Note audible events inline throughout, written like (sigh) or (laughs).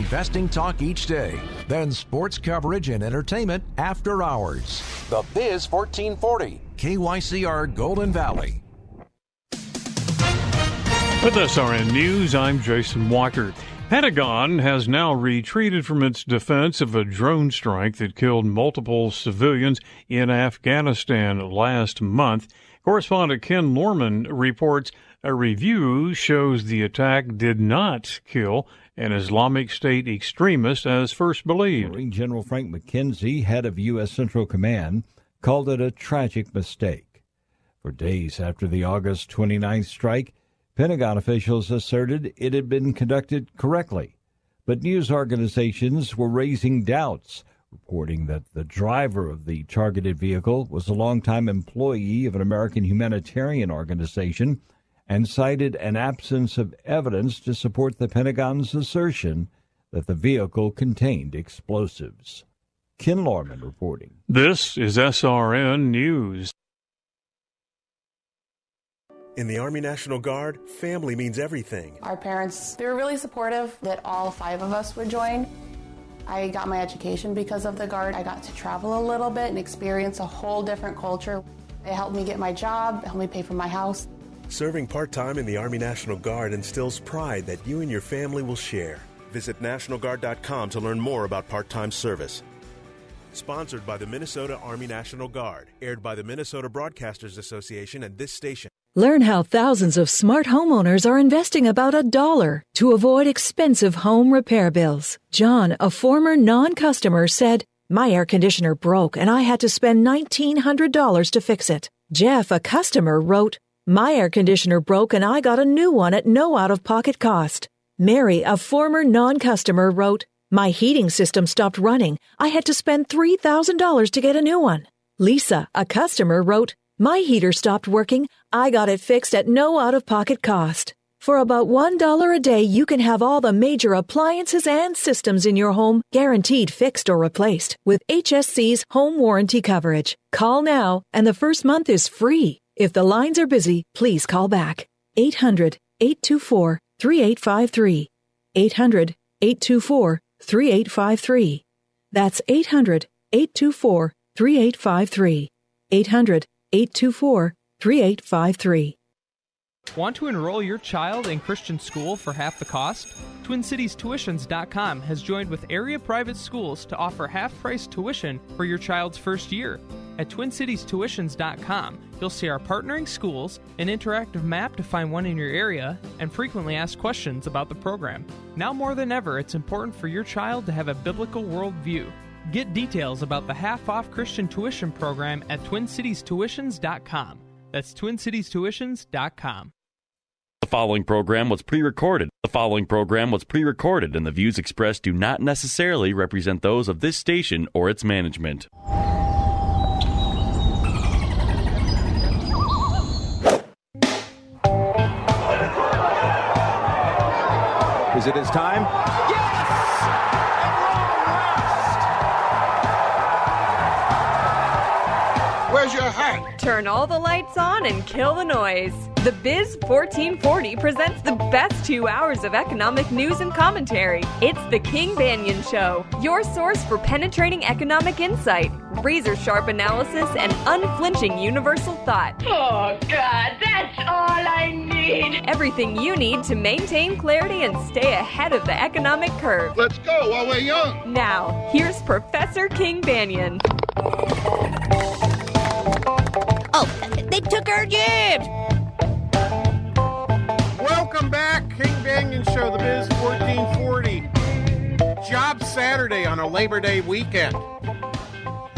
Investing talk each day, then sports coverage and entertainment after hours. The Biz 1440, KYCR Golden Valley. With SRN News, I'm Jason Walker. Pentagon has now retreated from its defense of a drone strike that killed multiple civilians in Afghanistan last month. Correspondent Ken Lorman reports a review shows the attack did not kill an Islamic State extremist as first believed. Marine General Frank McKenzie, head of U.S. Central Command, called it a tragic mistake. For days after the August 29th strike, Pentagon officials asserted it had been conducted correctly, but news organizations were raising doubts, reporting that the driver of the targeted vehicle was a longtime employee of an American humanitarian organization and cited an absence of evidence to support the Pentagon's assertion that the vehicle contained explosives. Ken Lorman reporting. This is SRN News. In the Army National Guard, family means everything. Our parents, they were really supportive that all five of us would join. I got my education because of the Guard. I got to travel a little bit and experience a whole different culture. It helped me get my job, helped me pay for my house. Serving part time in the Army National Guard instills pride that you and your family will share. Visit NationalGuard.com to learn more about part time service. Sponsored by the Minnesota Army National Guard, aired by the Minnesota Broadcasters Association and this station. Learn how thousands of smart homeowners are investing about a dollar to avoid expensive home repair bills. John, a former non customer, said, My air conditioner broke and I had to spend $1,900 to fix it. Jeff, a customer, wrote, My air conditioner broke and I got a new one at no out of pocket cost. Mary, a former non customer, wrote, My heating system stopped running. I had to spend $3,000 to get a new one. Lisa, a customer, wrote, My heater stopped working. I got it fixed at no out of pocket cost. For about $1 a day, you can have all the major appliances and systems in your home guaranteed fixed or replaced with HSC's home warranty coverage. Call now, and the first month is free. If the lines are busy, please call back. 800 824 3853. 800 824 3853. That's 800 824 3853. 800 824 3853. Want to enroll your child in Christian school for half the cost? TwinCitiesTuitions.com has joined with area private schools to offer half price tuition for your child's first year. At TwinCitiesTuitions.com, you'll see our partnering schools, an interactive map to find one in your area, and frequently asked questions about the program. Now more than ever, it's important for your child to have a biblical worldview. Get details about the half off Christian tuition program at TwinCitiesTuitions.com. That's TwinCitiesTuitions.com. The following program was pre recorded. The following program was pre recorded, and the views expressed do not necessarily represent those of this station or its management. It his time? Where's your hat? Turn all the lights on and kill the noise. The Biz 1440 presents the best two hours of economic news and commentary. It's the King Banaian Show, your source for penetrating economic insight, razor sharp analysis, and unflinching universal thought. Oh, God, that's all I need. Everything you need to maintain clarity and stay ahead of the economic curve. Let's go while we're young. Now, here's Professor King Banaian. Oh, they took our jibs! Welcome back, King Banaian Show, the Biz 1440. Job Saturday on a Labor Day weekend.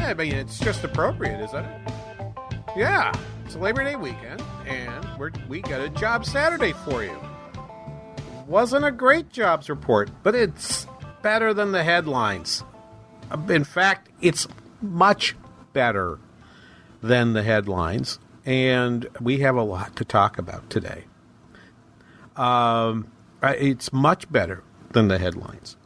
I mean, it's just appropriate, isn't it? Yeah, it's Labor Day weekend, and we're, we got a Job Saturday for you. Wasn't a great jobs report, but it's better than the headlines. In fact, it's much better than the headlines, and we have a lot to talk about today. Um, uh, it's much better than the headlines.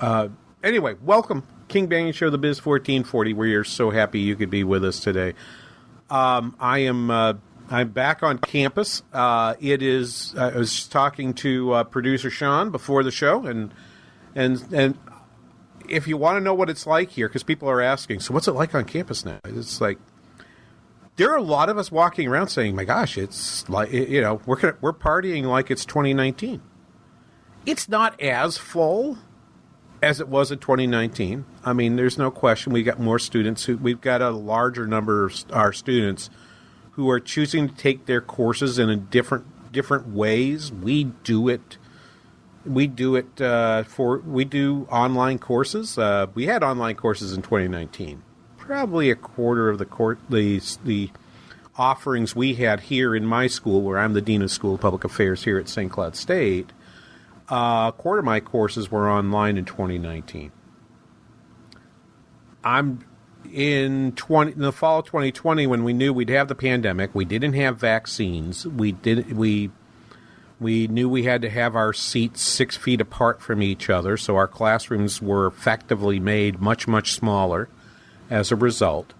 Uh, anyway, welcome, King Banaian Show, the Biz 1440. We are so happy you could be with us today. Um, I am uh, I'm back on campus. Uh, it is. I was talking to uh, producer Sean before the show, and and and if you want to know what it's like here, because people are asking, so what's it like on campus now? It's like there are a lot of us walking around saying, "My gosh, it's like you know we're we're partying like it's 2019." It's not as full as it was in 2019. I mean, there's no question we got more students who we've got a larger number of our students who are choosing to take their courses in a different different ways. We do it. We do it uh, for we do online courses. Uh, we had online courses in 2019. Probably a quarter of the court the the offerings we had here in my school, where I'm the dean of school of public affairs here at St. Cloud State. Uh, a quarter of my courses were online in 2019. I'm in 20 in the fall of 2020 when we knew we'd have the pandemic we didn't have vaccines we did we we knew we had to have our seats six feet apart from each other so our classrooms were effectively made much much smaller as a result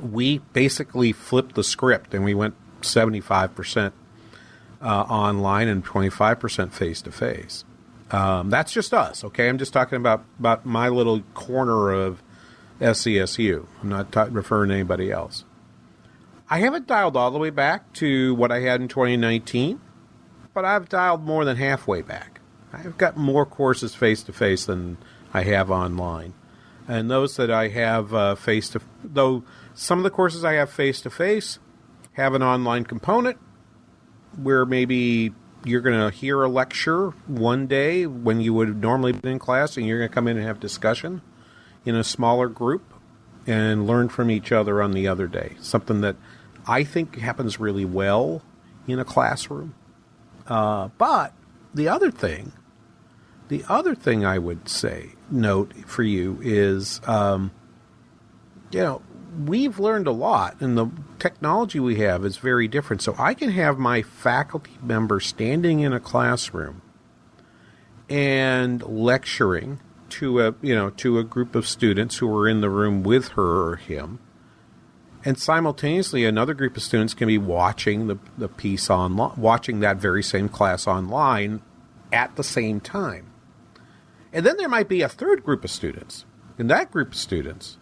we basically flipped the script and we went 75% uh, online and 25% face to face that's just us okay i'm just talking about about my little corner of SCSU. I'm not t- referring to anybody else. I haven't dialed all the way back to what I had in 2019, but I've dialed more than halfway back. I've got more courses face to face than I have online. And those that I have face to though some of the courses I have face to face have an online component where maybe you're going to hear a lecture one day when you would have normally been in class and you're going to come in and have discussion in a smaller group and learn from each other on the other day. Something that I think happens really well in a classroom. Uh, but the other thing, the other thing I would say, note for you is, um, you know, we've learned a lot, and the technology we have is very different. So I can have my faculty member standing in a classroom and lecturing to a you know to a group of students who are in the room with her or him. And simultaneously another group of students can be watching the, the piece online watching that very same class online at the same time. And then there might be a third group of students. And that group of students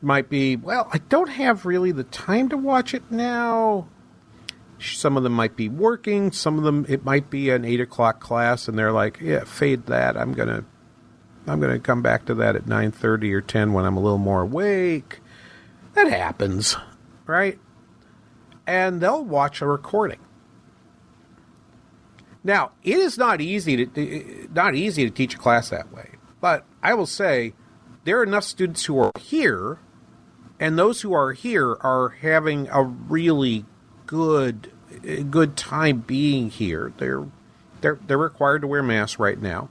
might be well i don't have really the time to watch it now some of them might be working some of them it might be an 8 o'clock class and they're like yeah fade that i'm to I'm to come back to that at 9:30 or 10 when I'm a little more awake. That happens, right? And they'll watch a recording. Now, it is not easy to eh, eh, not easy to teach a class that way. But I will say there are enough students who are here and those who are here are having a really good good time being here. They're they're they're required to wear masks right now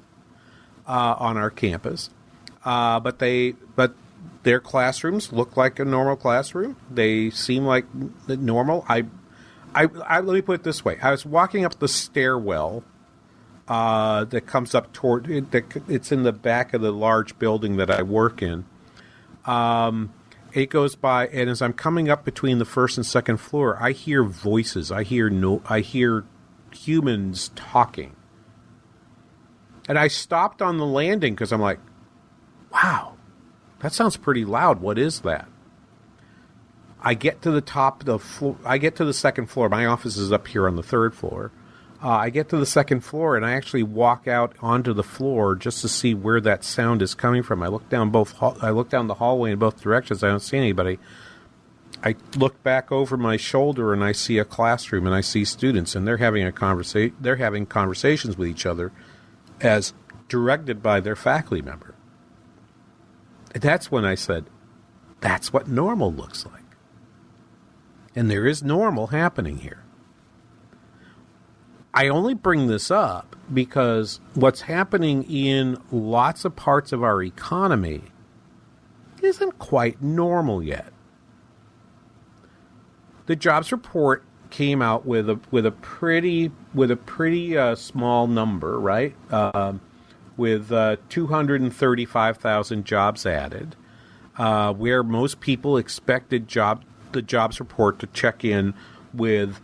uh, on our campus, uh, but they but their classrooms look like a normal classroom. They seem like normal. I, I, I let me put it this way: I was walking up the stairwell uh, that comes up toward it, it's in the back of the large building that I work in. Um, it goes by, and as I'm coming up between the first and second floor, I hear voices. I hear no, I hear humans talking. And I stopped on the landing because I'm like, wow, that sounds pretty loud. What is that? I get to the top of the floor. I get to the second floor. My office is up here on the third floor. Uh, I get to the second floor and I actually walk out onto the floor just to see where that sound is coming from. I look down both. I look down the hallway in both directions. I don't see anybody. I look back over my shoulder and I see a classroom and I see students and they're having a conversation. They're having conversations with each other as directed by their faculty member. And that's when I said, that's what normal looks like. And there is normal happening here. I only bring this up because what's happening in lots of parts of our economy isn't quite normal yet. The jobs report came out with a with a pretty with a pretty uh, small number, right? Um, with uh, 235,000 jobs added, uh, where most people expected job the jobs report to check in with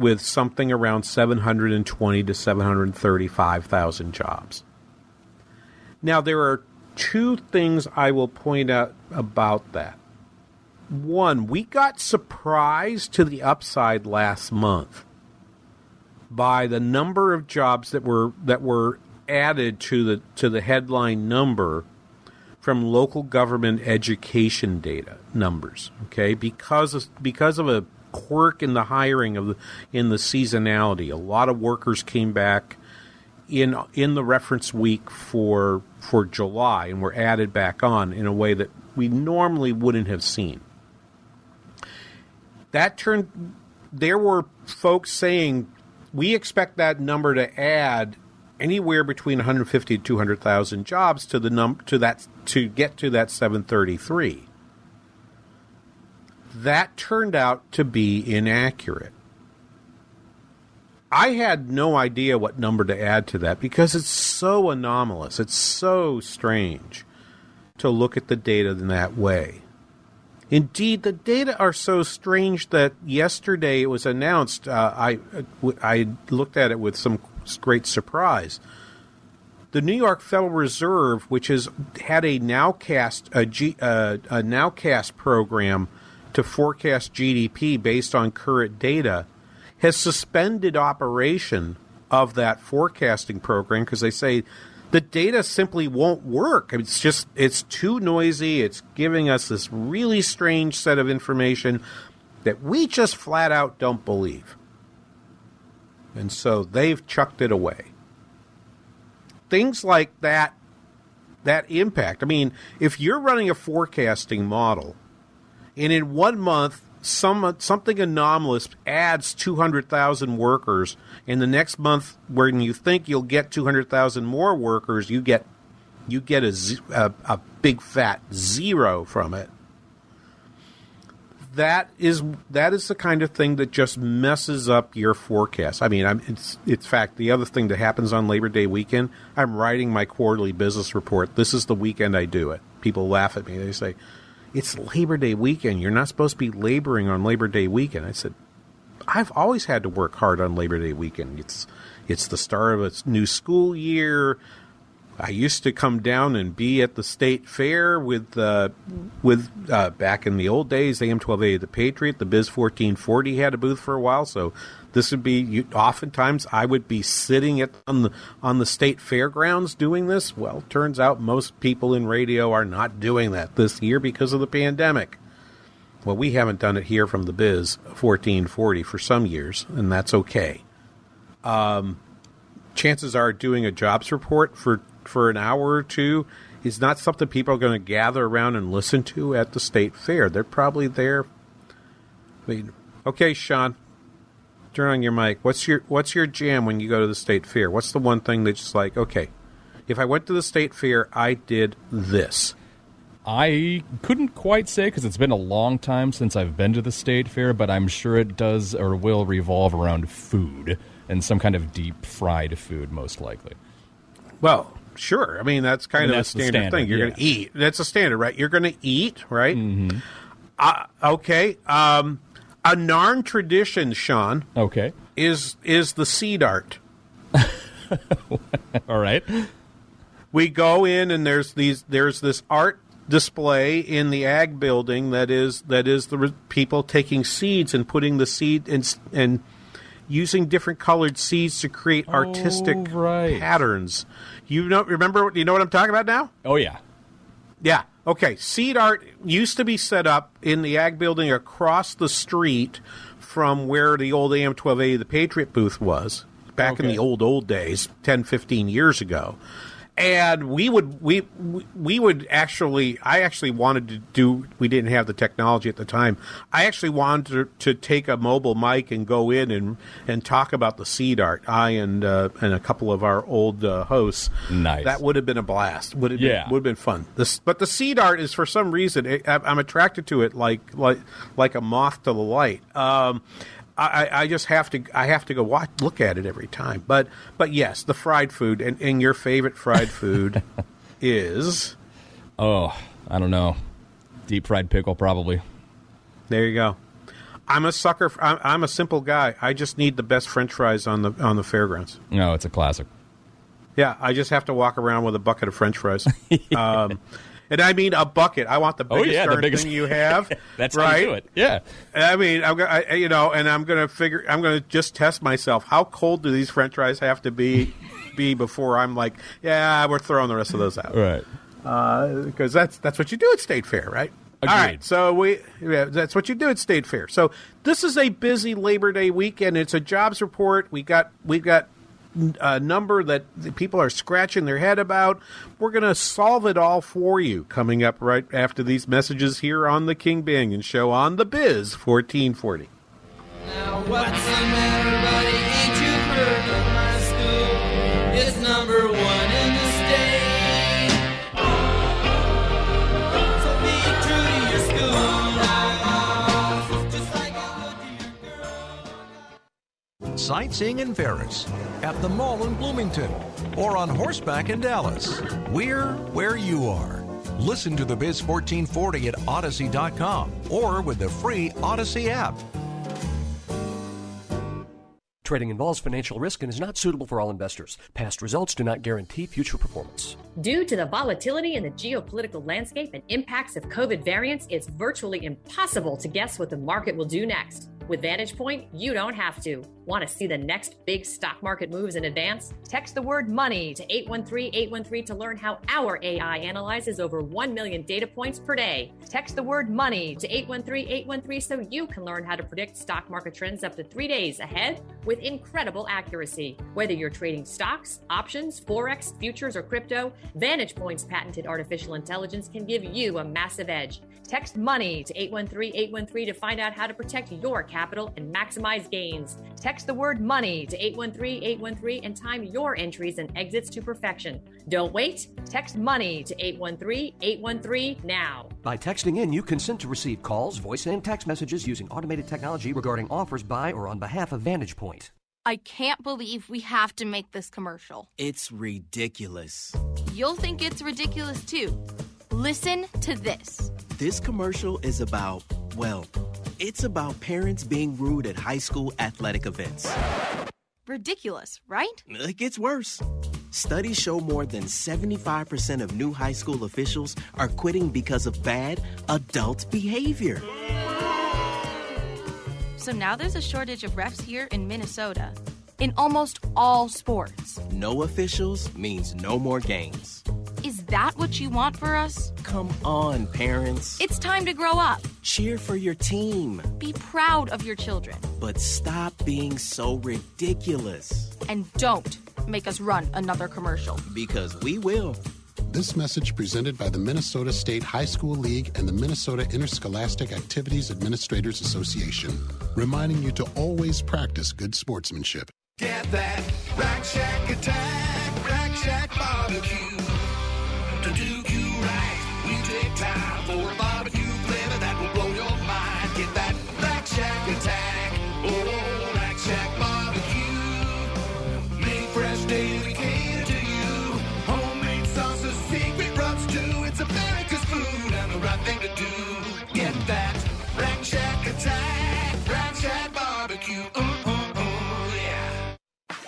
with something around 720 to 735,000 jobs. Now there are two things I will point out about that. One, we got surprised to the upside last month by the number of jobs that were that were added to the to the headline number from local government education data numbers. Okay, because of, because of a quirk in the hiring of the, in the seasonality, a lot of workers came back in in the reference week for for July and were added back on in a way that we normally wouldn't have seen. That turned there were folks saying we expect that number to add anywhere between 150 to 200,000 jobs to the num to that to get to that 733. That turned out to be inaccurate. I had no idea what number to add to that because it's so anomalous. It's so strange to look at the data in that way. Indeed, the data are so strange that yesterday it was announced. Uh, I I looked at it with some great surprise. The New York Federal Reserve, which has had a nowcast a, G, uh, a nowcast program to forecast GDP based on current data, has suspended operation of that forecasting program because they say the data simply won't work. It's just it's too noisy. It's giving us this really strange set of information that we just flat out don't believe. And so they've chucked it away. Things like that that impact. I mean, if you're running a forecasting model and in one month some something anomalous adds 200,000 workers and the next month when you think you'll get 200,000 more workers you get you get a, a, a big fat zero from it that is that is the kind of thing that just messes up your forecast. I mean, I'm, it's it's fact. The other thing that happens on Labor Day weekend, I'm writing my quarterly business report. This is the weekend I do it. People laugh at me. They say, "It's Labor Day weekend. You're not supposed to be laboring on Labor Day weekend." I said, "I've always had to work hard on Labor Day weekend. It's it's the start of a new school year. I used to come down and be at the state fair with uh, with uh, back in the old days. AM twelve A the Patriot, the Biz fourteen forty had a booth for a while. So this would be you, oftentimes I would be sitting at on the on the state fairgrounds doing this. Well, turns out most people in radio are not doing that this year because of the pandemic. Well, we haven't done it here from the Biz fourteen forty for some years, and that's okay. Um, chances are doing a jobs report for for an hour or two is not something people are going to gather around and listen to at the state fair. They're probably there. I mean, okay, Sean, turn on your mic. What's your What's your jam when you go to the state fair? What's the one thing that's like, okay, if I went to the state fair, I did this. I couldn't quite say because it's been a long time since I've been to the state fair, but I'm sure it does or will revolve around food and some kind of deep fried food, most likely. Well, Sure. I mean, that's kind mean, of that's a standard, standard, thing. You're yeah. going to eat. That's a standard, right? You're going to eat, right? Mm-hmm. Uh, okay. Um, a Narn tradition, Sean. Okay. Is is the seed art. (laughs) All right. We go in and there's these there's this art display in the ag building that is that is the re- people taking seeds and putting the seed and and using different colored seeds to create oh, artistic patterns. You know, remember? Do you know what I'm talking about now? Oh yeah, yeah. Okay, seed art used to be set up in the ag building across the street from where the old AM 1280 the Patriot booth was back in the old old days, 10, 15 years ago. And we would we we would actually I actually wanted to do we didn't have the technology at the time. I actually wanted to, to take a mobile mic and go in and and talk about the seed art. I and uh, and a couple of our old uh, hosts. Nice. That would have been a blast. Would have Yeah. been, would have been fun. This, but the seed art is for some reason it, I- I'm attracted to it like like like a moth to the light. Um, I, I- just have to I have to go watch look at it every time. But but yes, the fried food and, and your favorite fried food (laughs) is Oh, I don't know. Deep fried pickle, probably. there you go. I'm a sucker. For, I'm, I'm a simple guy. I just need the best French fries on the on the fairgrounds. No, it's a classic. Yeah, I just have to walk around with a bucket of French fries. (laughs) um, and I mean a bucket. I want the Oh, biggest yeah, the biggest- thing you have. (laughs) That's how right. you do it. Yeah. I mean, I'm gonna, I, you know, and I'm gonna figure. I'm gonna just test myself. How cold do these French fries have to be, (laughs) be before I'm like, yeah, we're throwing the rest of those out, Right. Uh, because that's that's what you do at State Fair, right? All right, so we yeah, that's what you do at State Fair. So this is a busy Labor Day weekend. It's a jobs report. We got We've got a uh, number that people are scratching their head about. We're going to solve it all for you coming up right after these messages here on the King Banaian Show on the Biz 1440. What's Sightseeing in Ferris, at the mall in Bloomington, or on horseback in Dallas. We're where you are. Listen to the Biz 1440 at Audacy.com or with the free Audacy app. Trading involves financial risk and is not suitable for all investors. Past results do not guarantee future performance. Due to the volatility in the geopolitical landscape and impacts of COVID variants, it's virtually impossible to guess what the market will do next. With Vantage Point, you don't have to. Want to see the next big stock market moves in advance? Text the word money to 813 813 to learn how our AI analyzes over 1 million data points per day. Text the word money to 813 813 so you can learn how to predict stock market trends up to three days ahead with incredible accuracy. Whether you're trading stocks, options, forex, futures, or crypto, Vantage Point's patented artificial intelligence can give you a massive edge. Text money to 813 813 to find out how to protect your capital and maximize gains. Text the word money to 813 813 and time your entries and exits to perfection. Don't wait. Text money to 813 813 now. By texting in, you consent to receive calls, voice, and text messages using automated technology regarding offers by or on behalf of Vantage Point. I can't believe we have to make this commercial. It's ridiculous. You'll think it's ridiculous too. Listen to this. This commercial is about, well, it's about parents being rude at high school athletic events. Ridiculous, right? It gets worse. Studies show more than 75% of new high school officials are quitting because of bad adult behavior. So now there's a shortage of refs here in Minnesota. In almost all sports. No officials means no more games. Is that what you want for us? Come on, parents. It's time to grow up. Cheer for your team, Be proud of your children. but stop being so ridiculous. And don't make us run another commercial. Because we will. This message presented by the Minnesota State High School League and the Minnesota Interscholastic Activities Administrators Association, reminding you to always practice good sportsmanship. Get that Rack Shack attack, Rack Shack barbecue.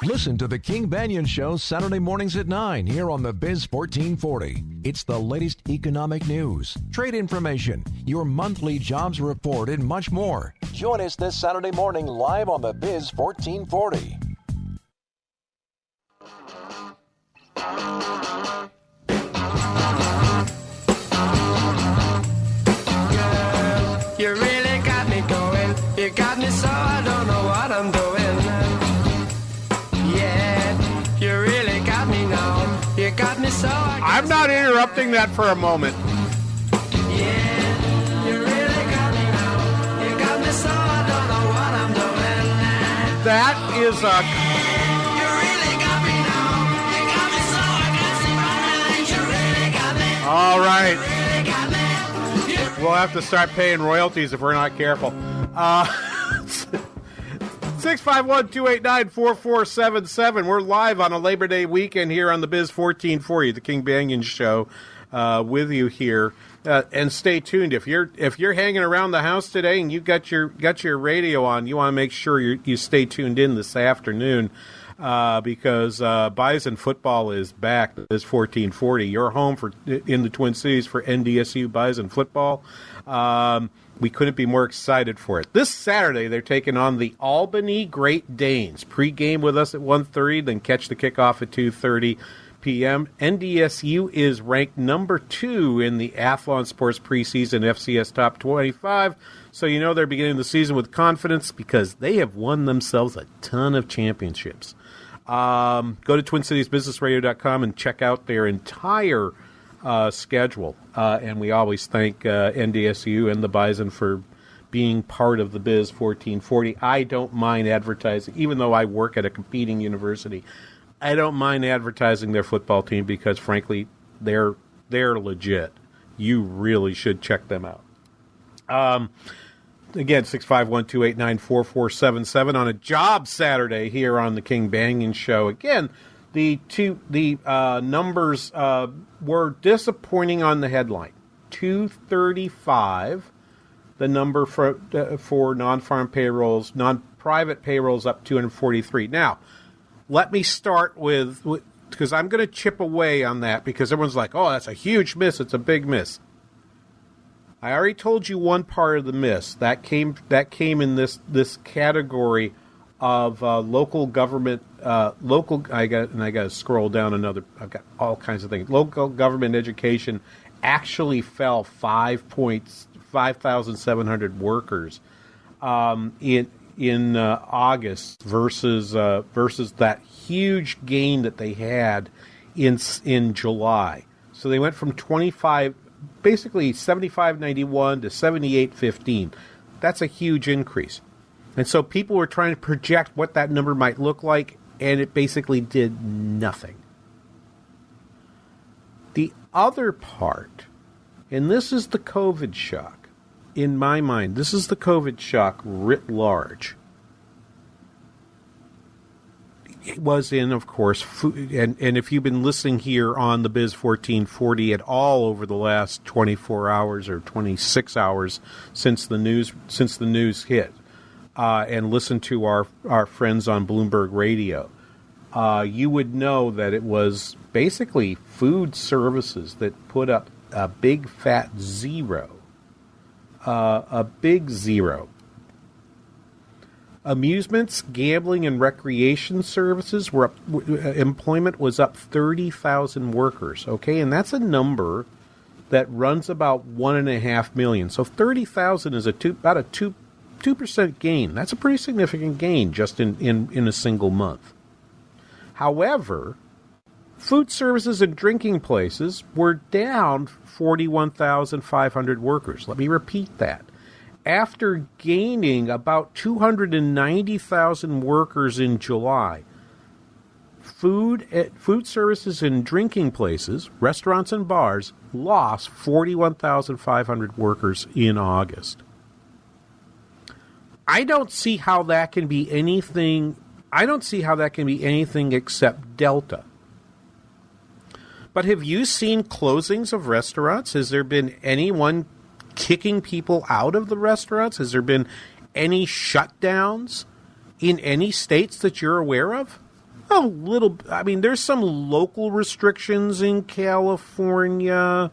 Listen to the King Banaian Show Saturday mornings at 9 here on the Biz 1440. It's the latest economic news, trade information, your monthly jobs report, and much more. Join us this Saturday morning live on the Biz 1440. You really got me going. You got me so I'm not interrupting that for a moment. That is a. All right. We'll have to start paying royalties if we're not careful. Uh, (laughs) 651 289 4477. We're live on a Labor Day weekend here on the Biz 1440, the King Banaian Show, uh, with you here. Uh, and stay tuned. If you're if you're hanging around the house today and you've got your got your radio on, you want to make sure you you stay tuned in this afternoon uh, because uh, Bison football is back. This 1440. Your home for in the Twin Cities for NDSU Bison football. Um, we couldn't be more excited for it. This Saturday, they're taking on the Albany Great Danes. Pre-game with us at 1.30, then catch the kickoff at 2.30 p.m. NDSU is ranked number two in the Athlon Sports preseason FCS Top 25. So you know they're beginning the season with confidence because they have won themselves a ton of championships. Um, go to TwinCitiesBusinessRadio.com and check out their entire uh, schedule. Uh, and we always thank uh, NDSU and the Bison for being part of the Biz 1440. I don't mind advertising, even though I work at a competing university. I don't mind advertising their football team because, frankly, they're they're legit. You really should check them out. Um, again, six five one two eight nine four four seven seven on a job Saturday here on the King Banaian Show. Again, the two the uh, numbers uh, were disappointing on the headline. Two thirty five, the number for uh, for non farm payrolls, non private payrolls up two hundred forty three. Now let me start with because I'm going to chip away on that because everyone's like, "Oh, that's a huge miss. It's a big miss." I already told you one part of the miss that came that came in this this category of uh, local government uh, local. I got and I got to scroll down another. I've got all kinds of things. Local government education actually fell five points, five thousand seven hundred workers um, in in uh, August versus uh, versus that huge gain that they had in in July. So they went from 25 basically 7591 to 7815. That's a huge increase. And so people were trying to project what that number might look like and it basically did nothing. The other part, and this is the COVID shock in my mind, this is the COVID shock writ large. It was in, of course, food, and, and if you've been listening here on the Biz 1440 at all over the last 24 hours or 26 hours since the news since the news hit, uh, and listen to our our friends on Bloomberg Radio, uh, you would know that it was basically food services that put up a big fat zero uh, a big zero. Amusements, gambling, and recreation services were up. W- employment was up thirty thousand workers. Okay, and that's a number that runs about one and a half million. So thirty thousand is a two about a two two percent gain. That's a pretty significant gain just in, in, in a single month. However, food services and drinking places were down 41,500 workers. Let me repeat that. After gaining about 290,000 workers in July, food eh, food services and drinking places, restaurants and bars lost 41,500 workers in August. I don't see how that can be anything I don't see how that can be anything except Delta. But have you seen closings of restaurants? Has there been anyone kicking people out of the restaurants? Has there been any shutdowns in any states that you're aware of? A little. I mean, there's some local restrictions in California.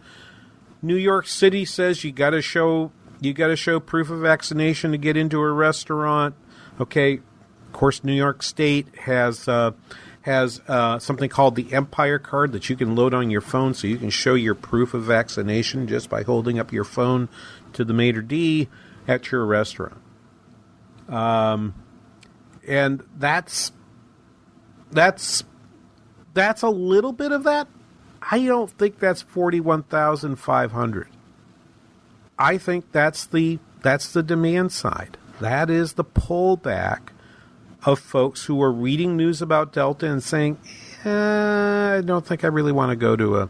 New York City says you got to show you got to show proof of vaccination to get into a restaurant. Okay, of course, New York State has uh, has uh, something called the Empire Card that you can load on your phone, so you can show your proof of vaccination just by holding up your phone to the maitre d at your restaurant. Um, and that's that's that's a little bit of that. I don't think that's 41,500. I think that's the that's the demand side. That is the pullback of folks who are reading news about Delta and saying, eh, "I don't think I really want to go to a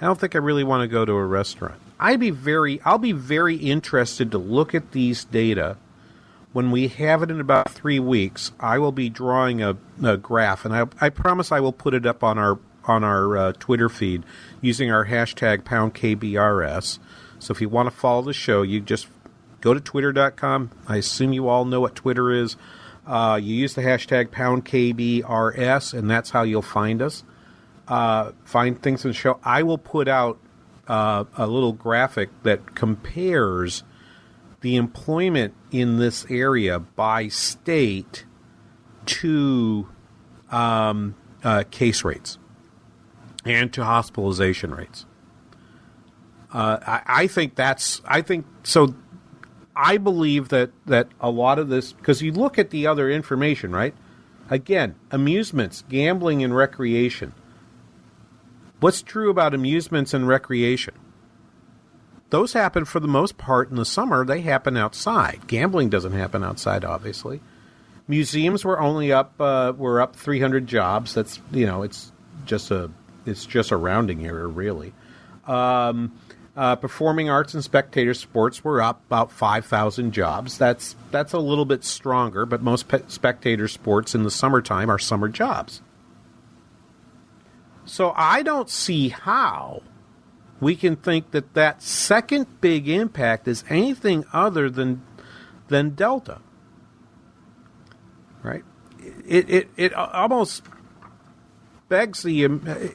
I don't think I really want to go to a restaurant." I'd be very I'll be very interested to look at these data when we have it in about three weeks. I will be drawing a, a graph, and I, I promise I will put it up on our on our uh, Twitter feed using our hashtag pound KBRS. So if you want to follow the show, you just go to twitter.com. I assume you all know what Twitter is. Uh, you use the hashtag pound KBRS, and that's how you'll find us. Uh, find things in the show. I will put out uh, a little graphic that compares the employment in this area by state to um, uh, case rates and to hospitalization rates. Uh, I, I, think that's. I think so. I believe that that a lot of this because you look at the other information, right? Again, amusements, gambling, and recreation. What's true about amusements and recreation? Those happen for the most part in the summer. They happen outside. Gambling doesn't happen outside, obviously. Museums were only up uh, were up 300 jobs. That's you know it's just a it's just a rounding error, really. Um, uh, performing arts and spectator sports were up about 5,000 jobs. That's that's a little bit stronger, but most pe- spectator sports in the summertime are summer jobs. So I don't see how we can think that that second big impact is anything other than than Delta. Right? It it, it almost begs the.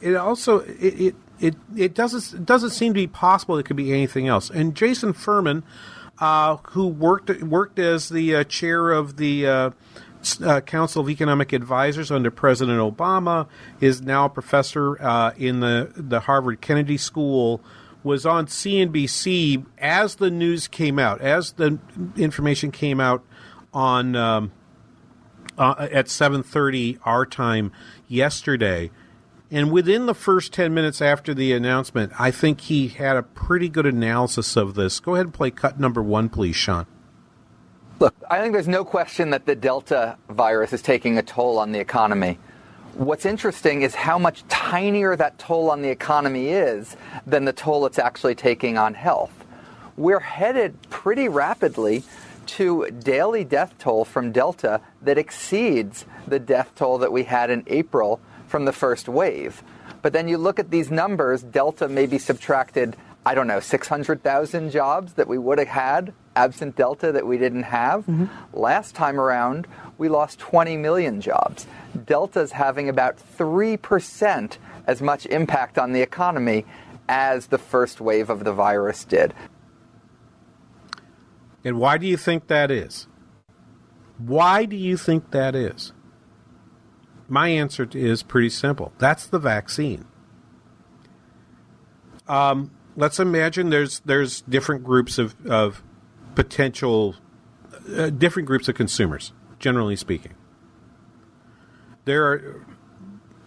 It also it, it it it doesn't it doesn't seem to be possible it could be anything else. And Jason Furman, uh, who worked worked as the uh, chair of the uh, uh Council of Economic Advisors under President Obama, is now a professor uh, in the the Harvard Kennedy School. Was on CNBC as the news came out, as the information came out on um, uh, at seven thirty our time yesterday and within the first 10 minutes after the announcement, I think he had a pretty good analysis of this. Go ahead and play cut number one, please, Sean. Look, I think there's no question that the Delta virus is taking a toll on the economy. What's interesting is how much tinier that toll on the economy is than the toll it's actually taking on health. We're headed pretty rapidly to daily death toll from Delta that exceeds the death toll that we had in April from the first wave. But then you look at these numbers, Delta maybe subtracted, I don't know, 600,000 jobs that we would have had absent Delta that we didn't have. Mm-hmm. Last time around, we lost 20 million jobs. Delta's having about 3% as much impact on the economy as the first wave of the virus did. And why do you think that is? Why do you think that is? My answer is pretty simple. That's the vaccine. Um, let's imagine there's there's different groups of of potential uh, different groups of consumers, generally speaking. There are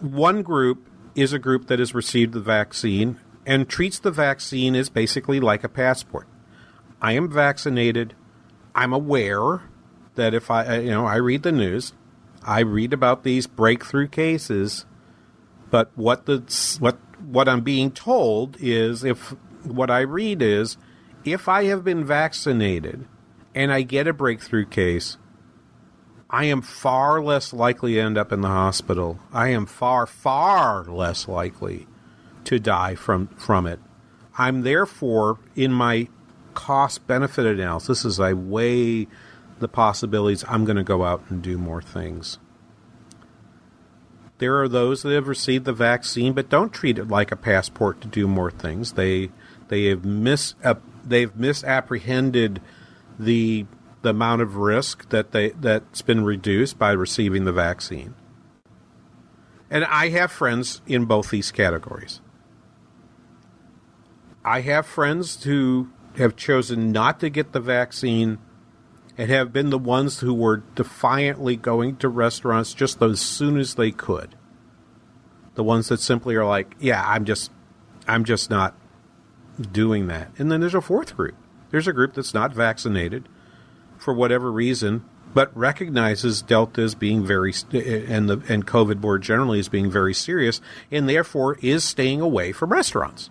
one group is a group that has received the vaccine and treats the vaccine as basically like a passport. I am vaccinated. I'm aware that if I you know I read the news, I read about these breakthrough cases, but what the what what I'm being told is if what I read is if I have been vaccinated and I get a breakthrough case, I am far less likely to end up in the hospital. I am far far less likely to die from from it. I'm therefore in my cost benefit analysis as I weigh the possibilities, I'm going to go out and do more things. There are those that have received the vaccine but don't treat it like a passport to do more things. They they have mis uh, they've misapprehended the the amount of risk that they that's been reduced by receiving the vaccine. And I have friends in both these categories. I have friends who have chosen not to get the vaccine and have been the ones who were defiantly going to restaurants just as soon as they could. The ones that simply are like, yeah, I'm just, I'm just not doing that. And then there's a fourth group. There's a group that's not vaccinated for whatever reason, but recognizes Delta as being very eh, eh, and the and COVID board generally as being very serious, and therefore is staying away from restaurants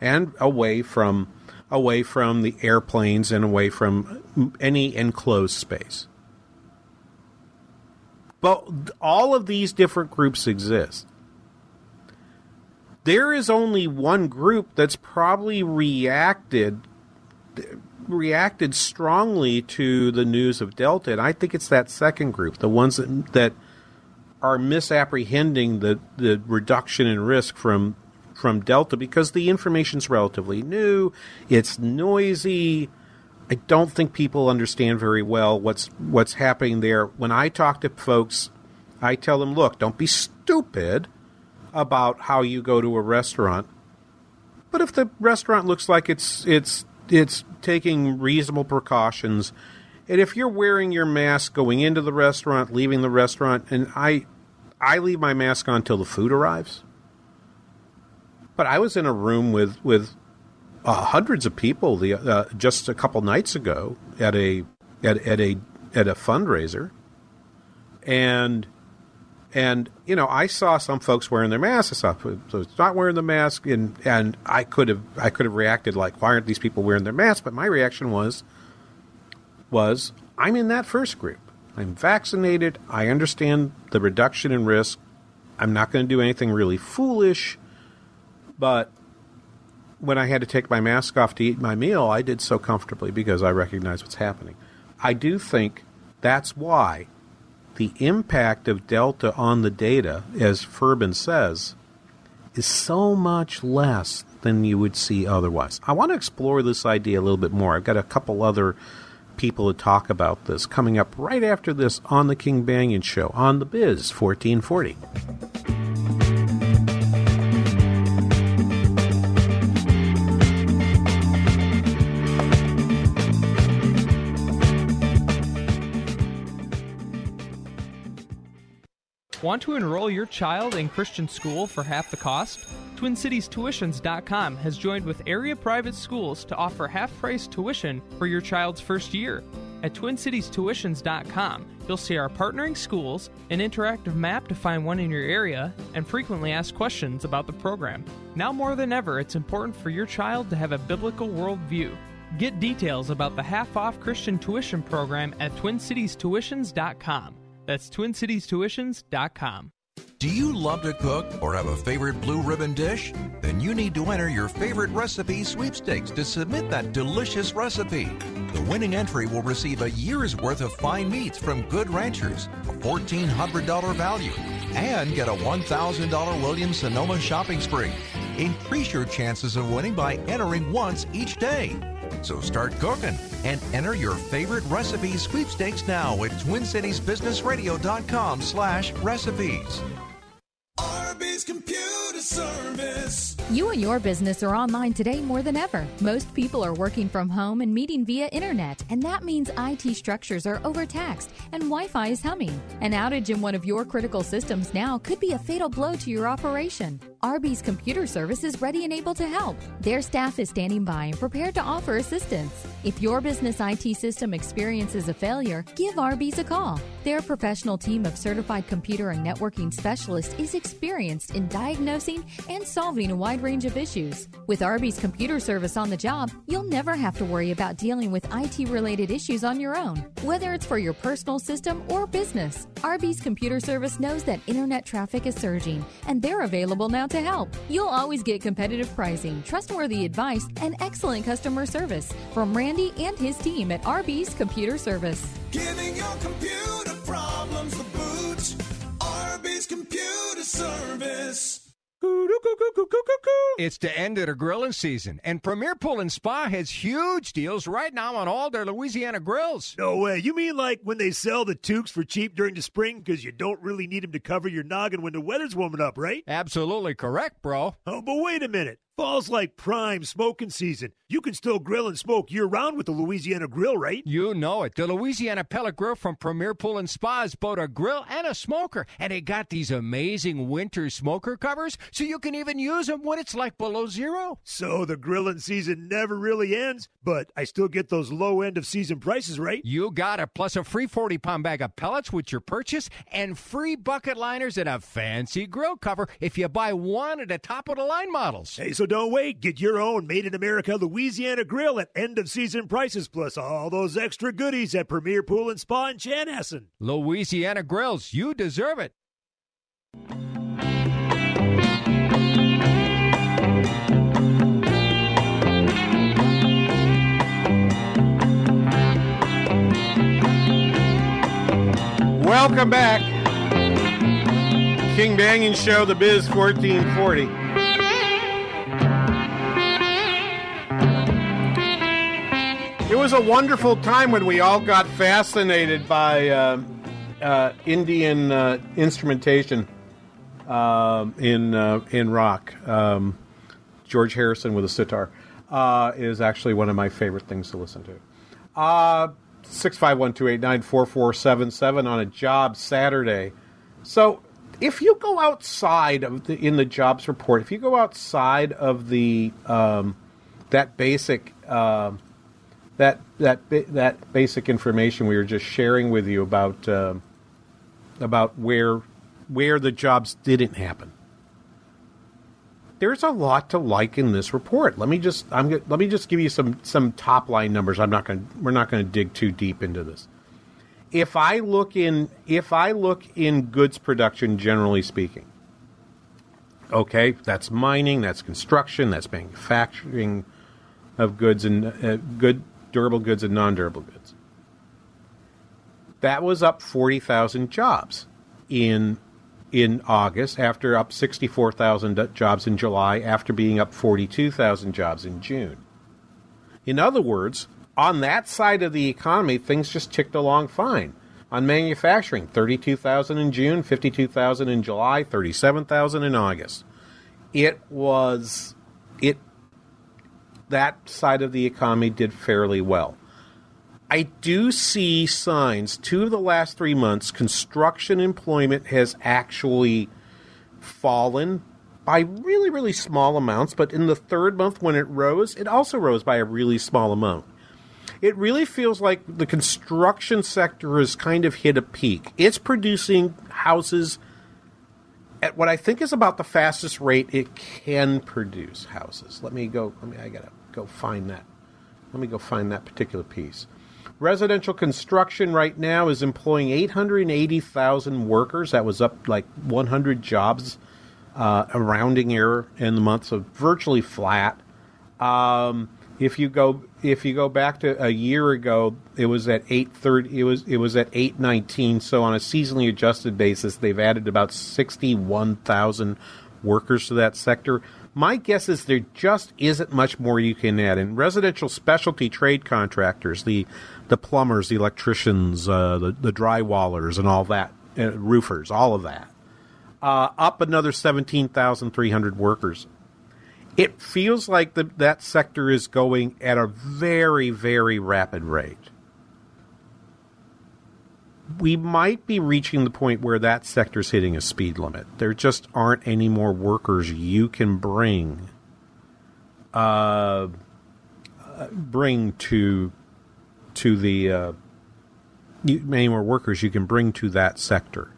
and away from away from the airplanes and away from any enclosed space. But all of these different groups exist. There is only one group that's probably reacted reacted strongly to the news of Delta, and I think it's that second group, the ones that that are misapprehending the, the reduction in risk from from Delta because the information's relatively new, it's noisy. I don't think people understand very well what's what's happening there. When I talk to folks, I tell them, "Look, don't be stupid about how you go to a restaurant. But if the restaurant looks like it's it's it's taking reasonable precautions, and if you're wearing your mask going into the restaurant, leaving the restaurant, and I I leave my mask on till the food arrives. But I was in a room with with uh, hundreds of people the uh, just a couple nights ago at a at, at a at a fundraiser, and and you know I saw some folks wearing their masks. I saw folks not wearing the mask, and and I could have I could have reacted like, why aren't these people wearing their masks? But my reaction was was I'm in that first group. I'm vaccinated. I understand the reduction in risk. I'm not going to do anything really foolish. But when I had to take my mask off to eat my meal, I did so comfortably because I recognize what's happening. I do think that's why the impact of Delta on the data, as Ferbin says, is so much less than you would see otherwise. I want to explore this idea a little bit more. I've got a couple other people to talk about this coming up right after this on the King Banaian Show on the Biz 1440. Want to enroll your child in Christian school for half the cost? TwinCitiesTuitions.com has joined with area private schools to offer half price tuition for your child's first year. At TwinCitiesTuitions.com, you'll see our partnering schools, an interactive map to find one in your area, and frequently asked questions about the program. Now more than ever, it's important for your child to have a biblical worldview. Get details about the half off Christian tuition program at TwinCitiesTuitions.com. That's TwinCitiesTuitions.com. Do you love to cook or have a favorite blue ribbon dish? Then you need to enter your favorite recipe sweepstakes to submit that delicious recipe. The winning entry will receive a year's worth of fine meats from Good Ranchers, a $1,400 value, and get a $1,000 Williams Sonoma shopping spree. Increase your chances of winning by entering once each day. So start cooking and enter your favorite recipe sweepstakes now at TwinCitiesBusinessRadio.com slash recipes. Arby's Computer Service. You and your business are online today more than ever. Most people are working from home and meeting via internet, and that means IT structures are overtaxed and Wi Fi is humming. An outage in one of your critical systems now could be a fatal blow to your operation. Arby's Computer Service is ready and able to help. Their staff is standing by and prepared to offer assistance. If your business IT system experiences a failure, give Arby's a call. Their professional team of certified computer and networking specialists is experienced in diagnosing and solving a wide range of issues. With Arby's Computer Service on the job, you'll never have to worry about dealing with IT related issues on your own, whether it's for your personal system or business. Arby's Computer Service knows that internet traffic is surging, and they're available now to help. You'll always get competitive pricing, trustworthy advice, and excellent customer service from Randy and his team at Arby's Computer Service. Giving your computer problems the boot. Arby's Computer Service. It's the end of the grilling season, and Premier Pool and Spa has huge deals right now on all their Louisiana grills. No way. You mean like when they sell the toques for cheap during the spring because you don't really need them to cover your noggin when the weather's warming up, right? Absolutely correct, bro. Oh, but wait a minute. Fall's like prime smoking season. You can still grill and smoke year round with the Louisiana Grill, right? You know it. The Louisiana Pellet Grill from Premier Pool and Spa is both a grill and a smoker. And they got these amazing winter smoker covers so you can even use them when it's like below zero. So the grilling season never really ends, but I still get those low end of season prices, right? You got it. Plus a free 40 pound bag of pellets with your purchase and free bucket liners and a fancy grill cover if you buy one of the top of the line models. Hey, so don't wait. Get your own made in America Louisiana Grill at end of season prices, plus all those extra goodies at Premier Pool and Spa in Chanhassen. Louisiana Grills, you deserve it. Welcome back. King Banaian Show, The Biz 1440. It was a wonderful time when we all got fascinated by uh, uh, Indian uh, instrumentation um, in uh, in rock. Um, George Harrison with a sitar uh, is actually one of my favorite things to listen to. Uh, Six five one two eight nine four four seven seven on a job Saturday. So if you go outside of the, in the jobs report, if you go outside of the um, that basic um that that that basic information we were just sharing with you about um about where where the jobs didn't happen. There's a lot to like in this report. Let me just I'm let me just give you some some top line numbers. I'm not going we're not going to dig too deep into this. If I look in if I look in goods production generally speaking. Okay, that's mining, that's construction, that's manufacturing of goods and uh, good durable goods and non-durable goods. That was up 40,000 jobs in in August after up 64,000 jobs in July after being up 42,000 jobs in June. In other words, on that side of the economy things just ticked along fine. On manufacturing, 32,000 in June, 52,000 in July, 37,000 in August. It was it that side of the economy did fairly well. I do see signs. Two of the last three months, construction employment has actually fallen by really, really small amounts. But in the third month, when it rose, it also rose by a really small amount. It really feels like the construction sector has kind of hit a peak. It's producing houses at what I think is about the fastest rate it can produce houses. Let me go. Let me. I gotta go find that. Let me go find that particular piece. Residential construction right now is employing 880,000 workers. That was up like 100 jobs, uh, a rounding error in the month, so virtually flat. Um, if you go if you go back to a year ago, it was at 830. It was it was at 819. So on a seasonally adjusted basis, they've added about 61,000 workers to that sector. My guess is there just isn't much more you can add. In residential specialty trade contractors, the the plumbers, the electricians, uh, the the drywallers, and all that, uh, roofers, all of that, uh, up another seventeen thousand three hundred workers. It feels like the, that sector is going at a very very rapid rate. We might be reaching the point where that sector's hitting a speed limit. There just aren't any more workers you can bring uh, bring to to the uh, you, many more workers you can bring to that sector.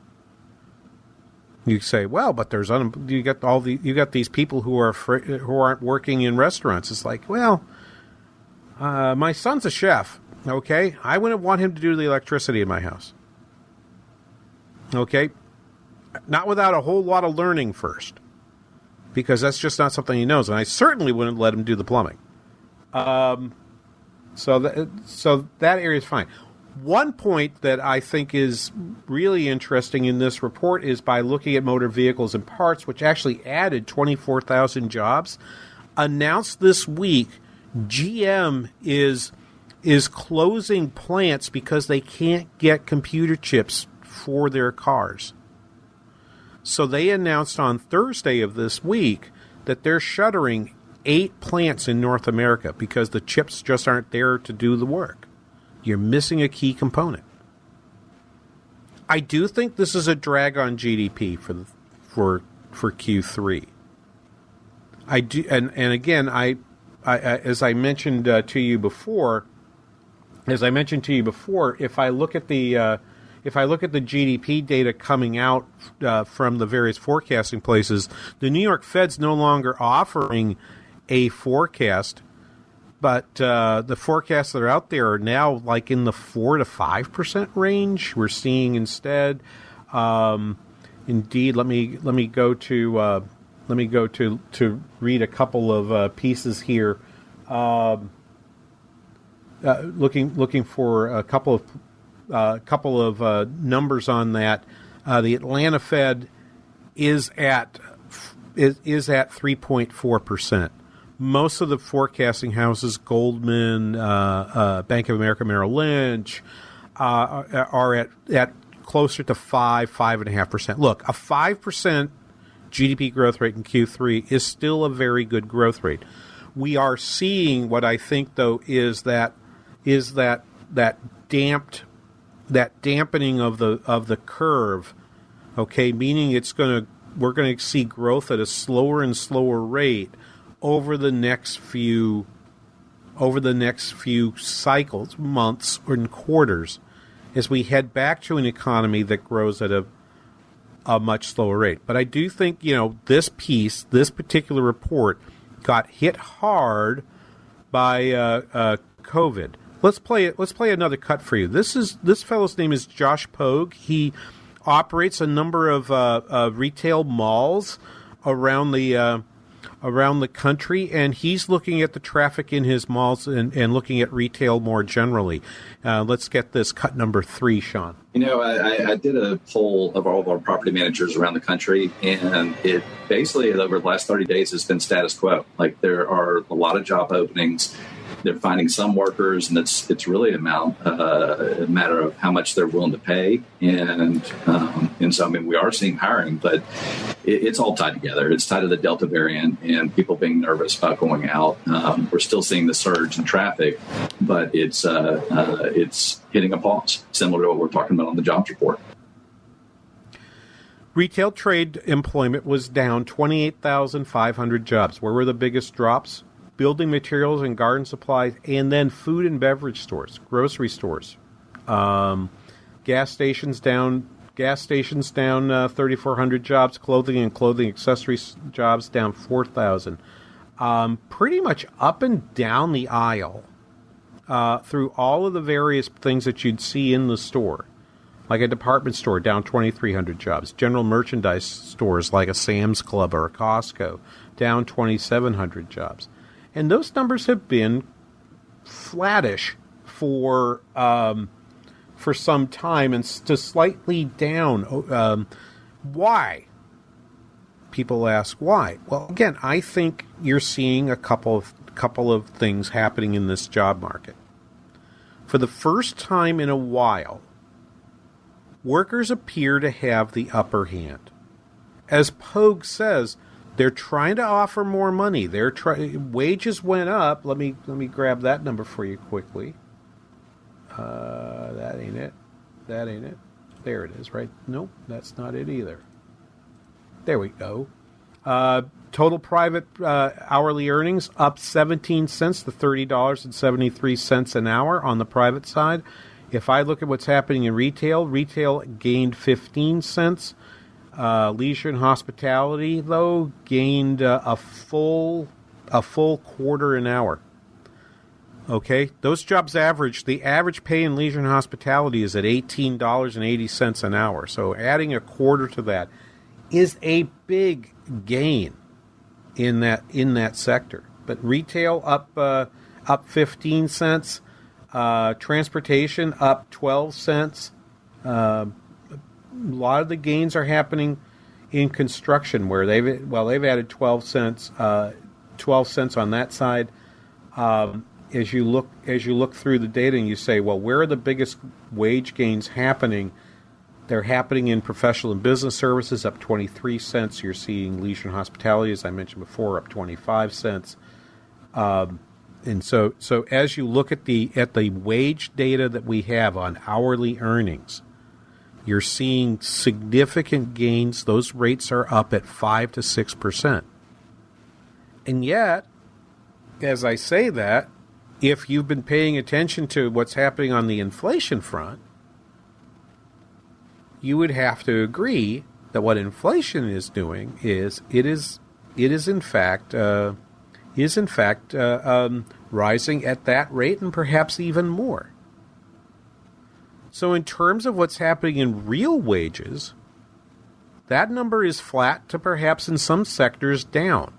You say, well, but there's un- you got all the you got these people who are afra- who aren't working in restaurants. It's like, well, uh, my son's a chef. Okay, I wouldn't want him to do the electricity in my house. Okay, not without a whole lot of learning first, because that's just not something he knows, and I certainly wouldn't let him do the plumbing. Um, so that so that area is fine. One point that I think is really interesting in this report is by looking at motor vehicles and parts, which actually added 24,000 jobs. Announced this week, GM is is closing plants because they can't get computer chips for their cars. So they announced on Thursday of this week that they're shuttering eight plants in North America because the chips just aren't there to do the work. You're missing a key component. I do think this is a drag on GDP for for for Q3. I do, and and again, I, I, I as I mentioned uh, to you before, as I mentioned to you before, if I look at the uh, if I look at the GDP data coming out uh, from the various forecasting places, the New York Fed's no longer offering a forecast, but uh, the forecasts that are out there are now like in the four to five percent range. We're seeing instead. Um, indeed, let me let me go to uh, let me go to to read a couple of uh, pieces here. Um, uh, looking looking for a couple of uh, couple of uh, numbers on that. Uh, the Atlanta Fed is at is, is at three point four percent. Most of the forecasting houses, Goldman, uh, uh, Bank of America, Merrill Lynch, uh, are at at closer to five five and a half percent. Look, a five percent GDP growth rate in Q3 is still a very good growth rate. We are seeing what I think though is that is that that damped that dampening of the of the curve, okay, meaning it's going to we're going to see growth at a slower and slower rate over the next few over the next few cycles, months, or quarters, as we head back to an economy that grows at a a much slower rate. But I do think you know this piece, this particular report, got hit hard by uh, uh, COVID. Let's play it. Let's play another cut for you. This is this fellow's name is Josh Pogue. He operates a number of uh, uh, retail malls around the uh, around the country, and he's looking at the traffic in his malls and, and looking at retail more generally. Uh, let's get this cut number three, Sean. You know, I, I, did a poll of all of our property managers around the country, and it basically over the last 30 days has been status quo. Like there are a lot of job openings they're finding some workers, and it's it's really a, uh, a matter of how much they're willing to pay. And um, and so I mean we are seeing hiring, but it, it's all tied together. It's tied to the Delta variant and people being nervous about going out. Um, we're still seeing the surge in traffic, but it's uh, uh, it's hitting a pause, similar to what we're talking about on the jobs report. Retail trade employment was down 28,500 jobs. Where were the biggest drops? Building materials and garden supplies, and then food and beverage stores, grocery stores, um, gas stations down. Gas stations down uh, 3,400 jobs. Clothing and clothing accessories jobs down 4,000. Um, pretty much up and down the aisle uh, through all of the various things that you'd see in the store like a department store down 2,300 jobs, general merchandise stores like a Sam's Club or a Costco down 2,700 jobs and those numbers have been flattish for um, for some time and to slightly down. Um, why? People ask why. Well, again, I think you're seeing a couple of couple of things happening in this job market. For the first time in a while, workers appear to have the upper hand. As Pogue says, they're trying to offer more money. They're try- wages went up. Let me let me grab that number for you quickly. Uh, that ain't it. That ain't it. There it is. Right? Nope, that's not it either. There we go. Uh, total private uh, hourly earnings up 17 cents to $30.73 an hour on the private side. If I look at what's happening in retail, retail gained 15 cents. Uh, leisure and hospitality, though, gained uh, a full a full quarter an hour. Okay, those jobs average the average pay in leisure and hospitality is at eighteen dollars and eighty cents an hour. So adding a quarter to that is a big gain in that in that sector. But retail up uh, up fifteen cents, uh, transportation up twelve cents. Uh, lot of the gains are happening in construction, where they've well they've added twelve cents, uh, twelve cents on that side. Um, as you look as you look through the data and you say, well, where are the biggest wage gains happening? They're happening in professional and business services, up 23 cents. You're seeing leisure and hospitality, as I mentioned before, up 25 cents. Um, and so, so as you look at the at the wage data that we have on hourly earnings, you're seeing significant gains. Those rates are up at five to six percent. And yet, as I say that, if you've been paying attention to what's happening on the inflation front, you would have to agree that what inflation is doing is it is it is in fact uh, is in fact uh, um, rising at that rate and perhaps even more. So, in terms of what's happening in real wages, that number is flat to perhaps in some sectors down.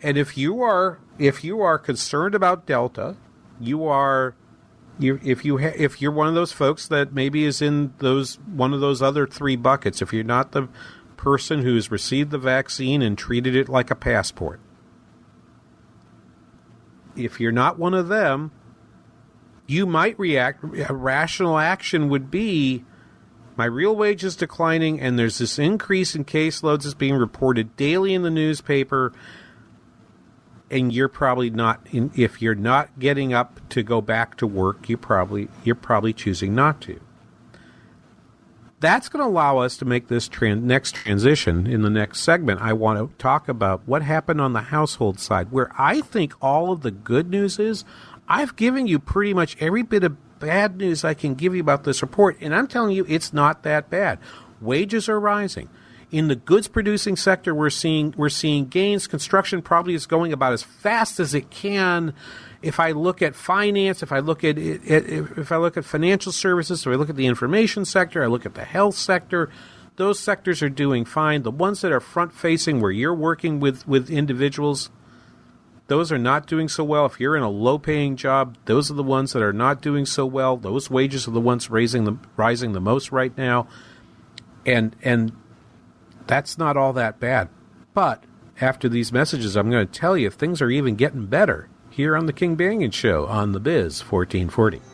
And if you are if you are concerned about delta, you are you if you ha- if you're one of those folks that maybe is in those one of those other three buckets, if you're not the person who's received the vaccine and treated it like a passport, if you're not one of them, you might react. A rational action would be my real wage is declining, and there's this increase in caseloads that's being reported daily in the newspaper. And you're probably not. In, if you're not getting up to go back to work, you probably you're probably choosing not to. That's going to allow us to make this next transition in the next segment. I want to talk about what happened on the household side, where I think all of the good news is. I've given you pretty much every bit of bad news I can give you about this report, and I'm telling you it's not that bad. Wages are rising. In the goods producing sector, we're seeing we're seeing gains. Construction probably is going about as fast as it can. If I look at finance, if I look at if I look at financial services, if I look at the information sector, I look at the health sector, those sectors are doing fine. The ones that are front facing, where you're working with with individuals, those are not doing so well. If you're in a low paying job, those are the ones that are not doing so well. Those wages are the ones raising the rising the most right now. And and that's not all that bad. But after these messages, I'm going to tell you if things are even getting better here on the King Banaian Show on the Biz 1440.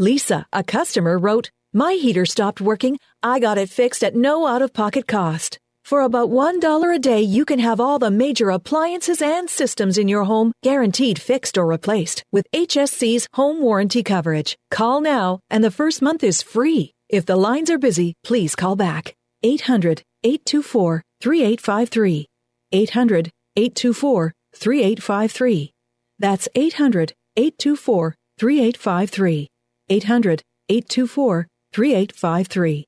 Lisa, a customer, wrote, My heater stopped working. I got it fixed at no out of pocket cost. For about $1 a day, you can have all the major appliances and systems in your home guaranteed fixed or replaced with HSC's home warranty coverage. Call now, and the first month is free. If the lines are busy, please call back. 800 824 3853. 800 824 3853. That's 800 824 3853. 800 824 3853.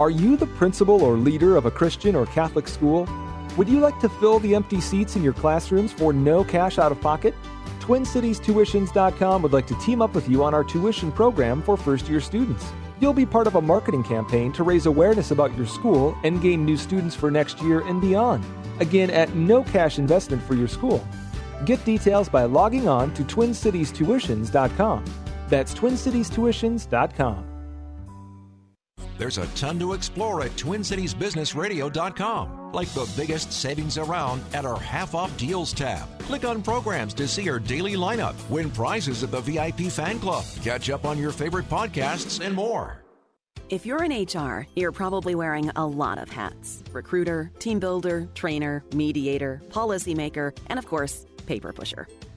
Are you the principal or leader of a Christian or Catholic school? Would you like to fill the empty seats in your classrooms for no cash out of pocket? TwinCitiesTuitions.com would like to team up with you on our tuition program for first year students. You'll be part of a marketing campaign to raise awareness about your school and gain new students for next year and beyond. Again, at no cash investment for your school. Get details by logging on to TwinCitiesTuitions.com. That's TwinCitiesTuitions.com. There's a ton to explore at TwinCitiesBusinessRadio.com, like the biggest savings around at our half off deals tab. Click on programs to see our daily lineup, win prizes at the VIP fan club, catch up on your favorite podcasts, and more. If you're in HR, you're probably wearing a lot of hats recruiter, team builder, trainer, mediator, policymaker, and of course, paper pusher.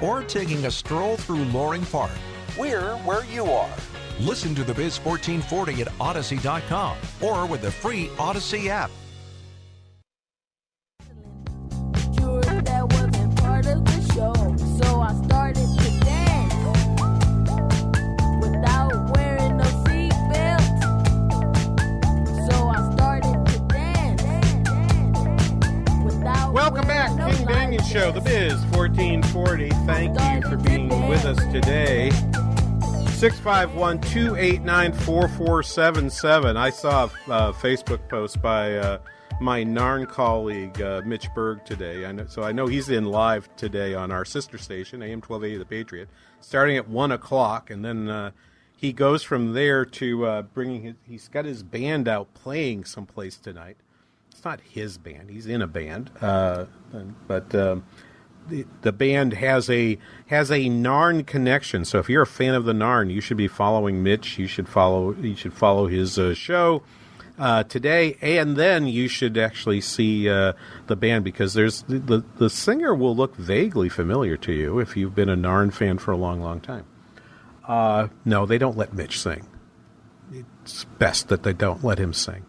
or taking a stroll through Loring Park. We're where you are. Listen to the Biz 1440 at Audacy.com or with the free Odyssey app. Show, The Biz 1440. Thank you for being with us today. 651 289 4477. I saw a uh, Facebook post by uh, my Narn colleague, uh, Mitch Berg, today. I know, so I know he's in live today on our sister station, AM 1280 The Patriot, starting at 1 o'clock. And then uh, he goes from there to uh, bringing his, he's got his band out playing someplace tonight. It's not his band, he's in a band. Uh, but. Um, the, the band has a has a Narn connection. So if you're a fan of the Narn, you should be following Mitch. You should follow you should follow his uh, show uh, today, and then you should actually see uh, the band because there's the, the singer will look vaguely familiar to you if you've been a Narn fan for a long, long time. Uh, no, they don't let Mitch sing. It's best that they don't let him sing.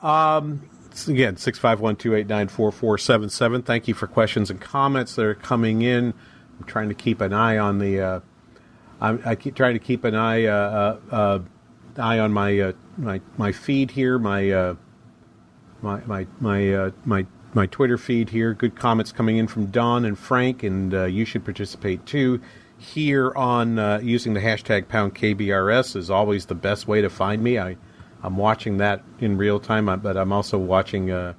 Um, again, 651-289-4477. Thank you for questions and comments that are coming in. I'm trying to keep an eye on the. Uh, I'm, I keep trying to keep an eye uh, uh, uh, eye on my uh, my my feed here, my uh, my my my my my Twitter feed here. Good comments coming in from Don and Frank, and you should participate too. Here on using the hashtag pound KBRS is always the best way to find me. I I'm watching that in real time, but I'm also watching. Uh,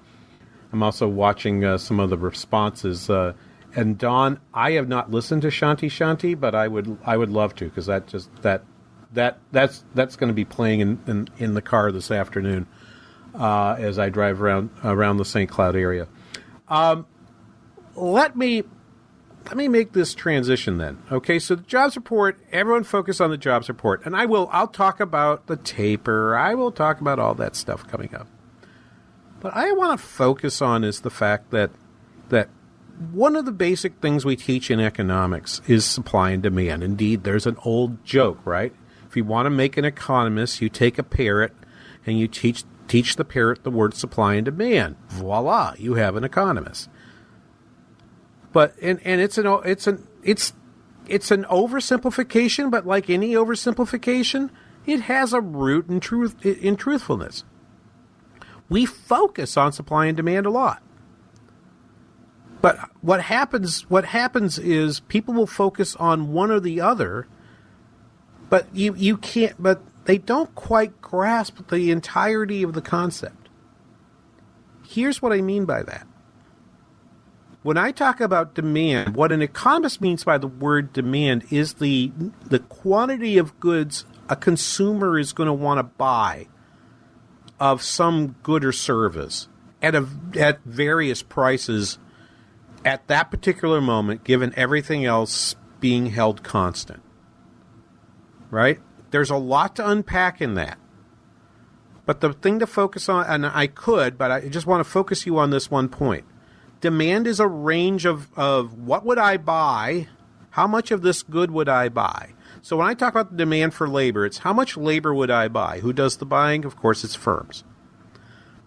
I'm also watching uh, some of the responses. Uh, and Don, I have not listened to Shanti Shanti, but I would I would love to because that just that that that's that's going to be playing in, in, in the car this afternoon uh, as I drive around around the St. Cloud area. Um, let me let me make this transition then. Okay, so the jobs report, everyone focus on the jobs report. And I will I'll talk about the taper. I will talk about all that stuff coming up. But I want to focus on is the fact that that one of the basic things we teach in economics is supply and demand. Indeed, there's an old joke, right? If you want to make an economist, you take a parrot and you teach teach the parrot the word supply and demand. Voila, you have an economist. But and, and it's an it's an it's it's an oversimplification, but like any oversimplification, it has a root in truth in truthfulness. We focus on supply and demand a lot. But what happens what happens is people will focus on one or the other, but you, you can't but they don't quite grasp the entirety of the concept. Here's what I mean by that. When I talk about demand, what an economist means by the word demand is the the quantity of goods a consumer is going to want to buy of some good or service at a, at various prices at that particular moment, given everything else being held constant. Right? There's a lot to unpack in that. But the thing to focus on, and I could, but I just want to focus you on this one point. Demand is a range of, of what would I buy? How much of this good would I buy? So when I talk about the demand for labor, it's how much labor would I buy? Who does the buying? Of course, it's firms.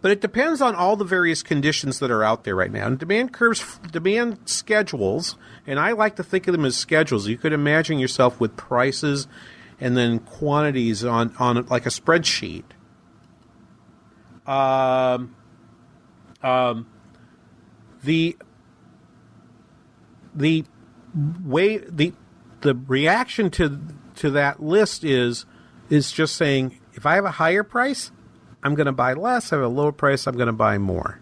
But it depends on all the various conditions that are out there right now. And demand curves, demand schedules, and I like to think of them as schedules. You could imagine yourself with prices and then quantities on, on like a spreadsheet. Um, um, the the way the the reaction to to that list is is just saying if I have a higher price, I'm going to buy less. If I have a lower price, I'm going to buy more.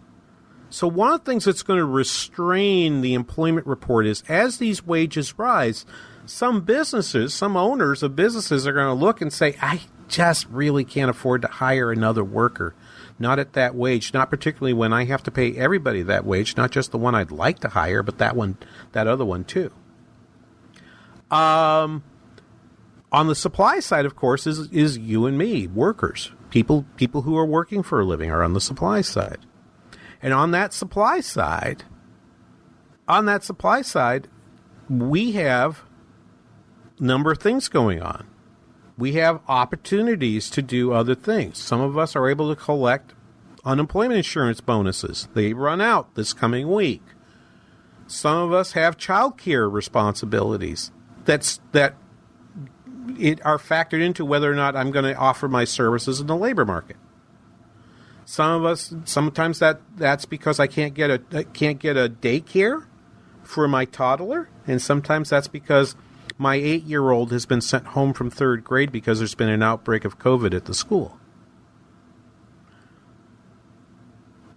So one of the things that's going to restrain the employment report is as these wages rise, some businesses, some owners of businesses are going to look and say, I just really can't afford to hire another worker. Not at that wage, not particularly when I have to pay everybody that wage, not just the one I'd like to hire, but that one, that other one too. Um, on the supply side, of course, is is you and me, workers, people people who are working for a living are on the supply side, and on that supply side, on that supply side, we have number of things going on. We have opportunities to do other things. Some of us are able to collect unemployment insurance bonuses. They run out this coming week. Some of us have child care responsibilities that's that it are factored into whether or not I'm going to offer my services in the labor market. Some of us sometimes that that's because I can't get a can't get a daycare for my toddler, and sometimes that's because my eight year old has been sent home from third grade because there's been an outbreak of COVID at the school.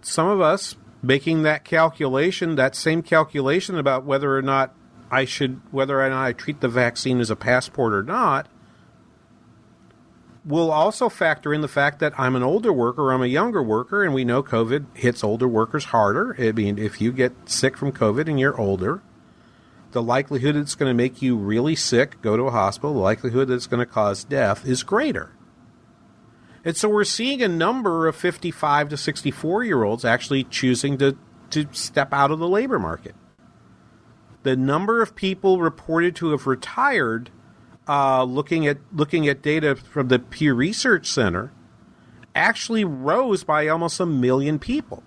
Some of us making that calculation, that same calculation about whether or not I should, whether or not I treat the vaccine as a passport or not, will also factor in the fact that I'm an older worker, I'm a younger worker, and we know COVID hits older workers harder. I mean, if you get sick from COVID and you're older, the likelihood it's going to make you really sick, go to a hospital, the likelihood that it's going to cause death is greater. And so we're seeing a number of 55 to 64 year olds actually choosing to, to step out of the labor market. The number of people reported to have retired, uh, looking at looking at data from the Pew Research Center, actually rose by almost a million people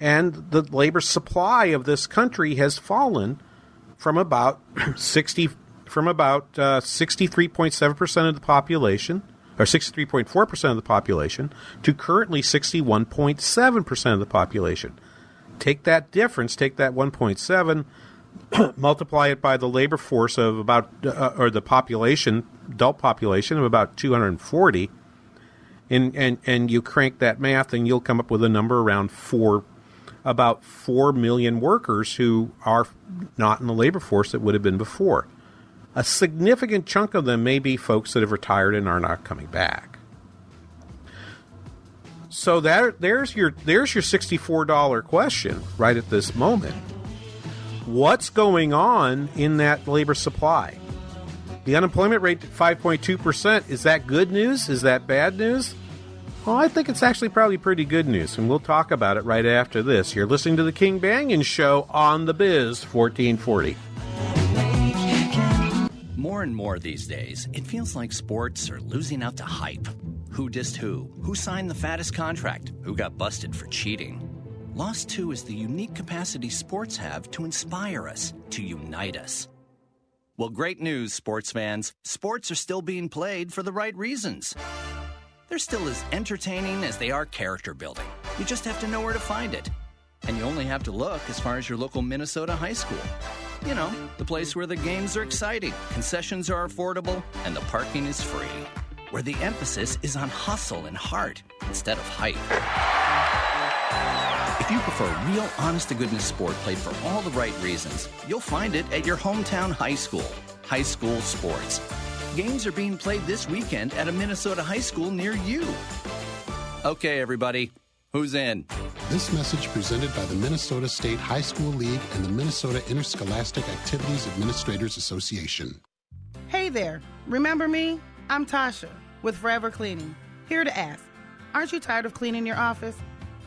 and the labor supply of this country has fallen from about (clears throat) 60 from about uh, 63.7% of the population or 63.4% of the population to currently 61.7% of the population. Take that difference, take that 1.7 (clears throat) multiply it by the labor force of about uh, or the population adult population of about 240 and, and and you crank that math and you'll come up with a number around 4 about 4 million workers who are not in the labor force that would have been before. A significant chunk of them may be folks that have retired and are not coming back. So that there's your there's your $64 question right at this moment. What's going on in that labor supply? The unemployment rate at 5.2%, is that good news? Is that bad news? Well, I think it's actually probably pretty good news, and we'll talk about it right after this. You're listening to the King Banaian Show on the Biz 1440. More and more these days, it feels like sports are losing out to hype. Who dissed who? Who signed the fattest contract? Who got busted for cheating? Lost 2 is the unique capacity sports have to inspire us, to unite us. Well, great news, sports fans. Sports are still being played for the right reasons. They're still as entertaining as they are character building. You just have to know where to find it. And you only have to look as far as your local Minnesota high school. You know, the place where the games are exciting, concessions are affordable, and the parking is free. Where the emphasis is on hustle and heart instead of hype. If you prefer real, honest to goodness sport played for all the right reasons, you'll find it at your hometown high school. High school sports. Games are being played this weekend at a Minnesota high school near you. Okay, everybody, who's in? This message presented by the Minnesota State High School League and the Minnesota Interscholastic Activities Administrators Association. Hey there, remember me? I'm Tasha with Forever Cleaning. Here to ask Aren't you tired of cleaning your office?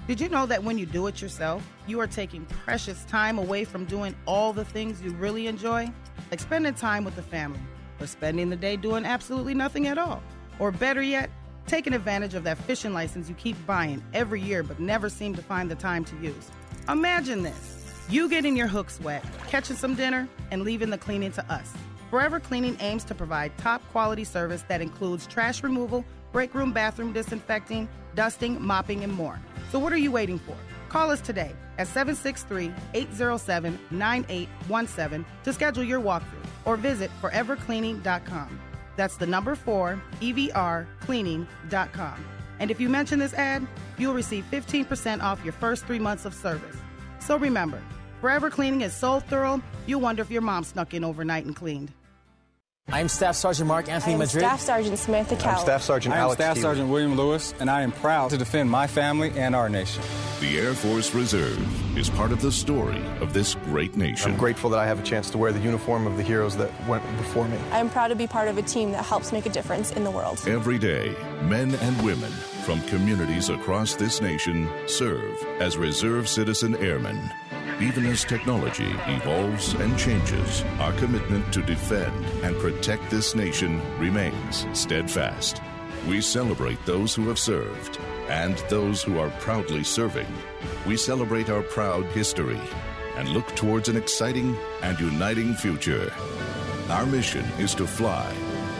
Did you know that when you do it yourself, you are taking precious time away from doing all the things you really enjoy? Like spending time with the family or spending the day doing absolutely nothing at all. Or better yet, taking advantage of that fishing license you keep buying every year but never seem to find the time to use. Imagine this you getting your hooks wet, catching some dinner, and leaving the cleaning to us. Forever Cleaning aims to provide top quality service that includes trash removal, break room bathroom disinfecting, dusting, mopping, and more. So, what are you waiting for? Call us today at 763 807 9817 to schedule your walkthrough or visit forevercleaning.com. That's the number four, EVRcleaning.com. And if you mention this ad, you'll receive 15% off your first three months of service. So remember, Forever Cleaning is so thorough, you'll wonder if your mom snuck in overnight and cleaned. I'm Staff Sergeant Mark Anthony I'm Madrid. Staff Sergeant Samantha I'm Staff Sergeant I am Alex Staff Keeley. Sergeant William Lewis, and I am proud to defend my family and our nation. The Air Force Reserve is part of the story of this great nation. I'm grateful that I have a chance to wear the uniform of the heroes that went before me. I'm proud to be part of a team that helps make a difference in the world. Every day, men and women from communities across this nation serve as reserve citizen airmen. Even as technology evolves and changes, our commitment to defend and protect this nation remains steadfast. We celebrate those who have served and those who are proudly serving. We celebrate our proud history and look towards an exciting and uniting future. Our mission is to fly,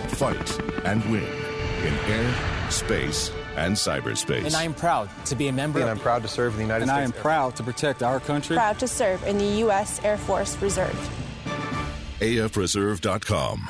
fight, and win in air, space, and cyberspace. And I am proud to be a member. And I'm proud to serve in the United And States. And I am proud to protect our country. Proud to serve in the U.S. Air Force Reserve. AFReserve.com.